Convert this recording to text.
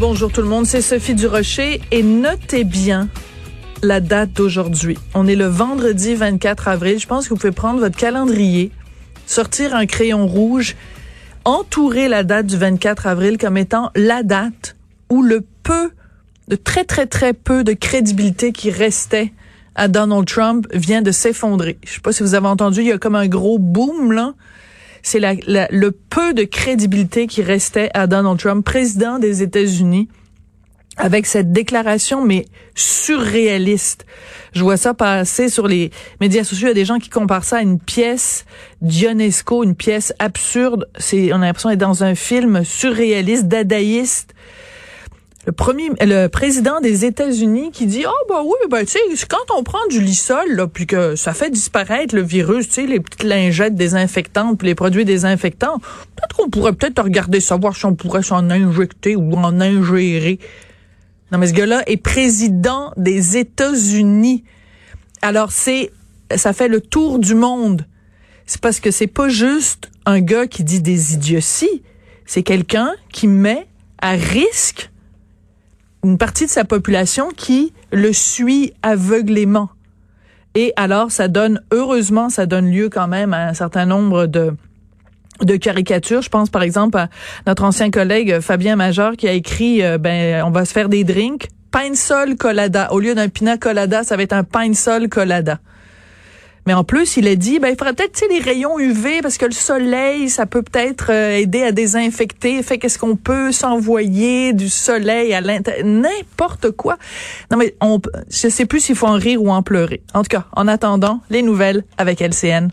Bonjour tout le monde, c'est Sophie Durocher et notez bien la date d'aujourd'hui. On est le vendredi 24 avril. Je pense que vous pouvez prendre votre calendrier, sortir un crayon rouge, entourer la date du 24 avril comme étant la date où le peu, de très très très peu de crédibilité qui restait à Donald Trump vient de s'effondrer. Je sais pas si vous avez entendu, il y a comme un gros boom là c'est la, le peu de crédibilité qui restait à Donald Trump, président des États-Unis, avec cette déclaration, mais surréaliste. Je vois ça passer sur les médias sociaux. Il y a des gens qui comparent ça à une pièce Dionesco, une pièce absurde. C'est, on a l'impression d'être dans un film surréaliste, dadaïste le premier, le président des États-Unis qui dit, oh bah oui, ben tu sais, quand on prend du lissol, là, puis que ça fait disparaître le virus, tu sais, les petites lingettes désinfectantes, puis les produits désinfectants, peut-être qu'on pourrait peut-être regarder savoir si on pourrait s'en injecter ou en ingérer. Non, mais ce gars-là est président des États-Unis. Alors c'est, ça fait le tour du monde. C'est parce que c'est pas juste un gars qui dit des idioties. C'est quelqu'un qui met à risque une partie de sa population qui le suit aveuglément. Et alors, ça donne, heureusement, ça donne lieu quand même à un certain nombre de, de caricatures. Je pense par exemple à notre ancien collègue Fabien Major qui a écrit euh, ben on va se faire des drinks, pain sol colada au lieu d'un pina colada, ça va être un pain sol colada. Mais en plus, il a dit, ben, il faudrait peut-être, les rayons UV, parce que le soleil, ça peut peut-être euh, aider à désinfecter. Fait qu'est-ce qu'on peut s'envoyer du soleil à l'intérieur? N'importe quoi. Non, mais on, je sais plus s'il faut en rire ou en pleurer. En tout cas, en attendant, les nouvelles avec LCN.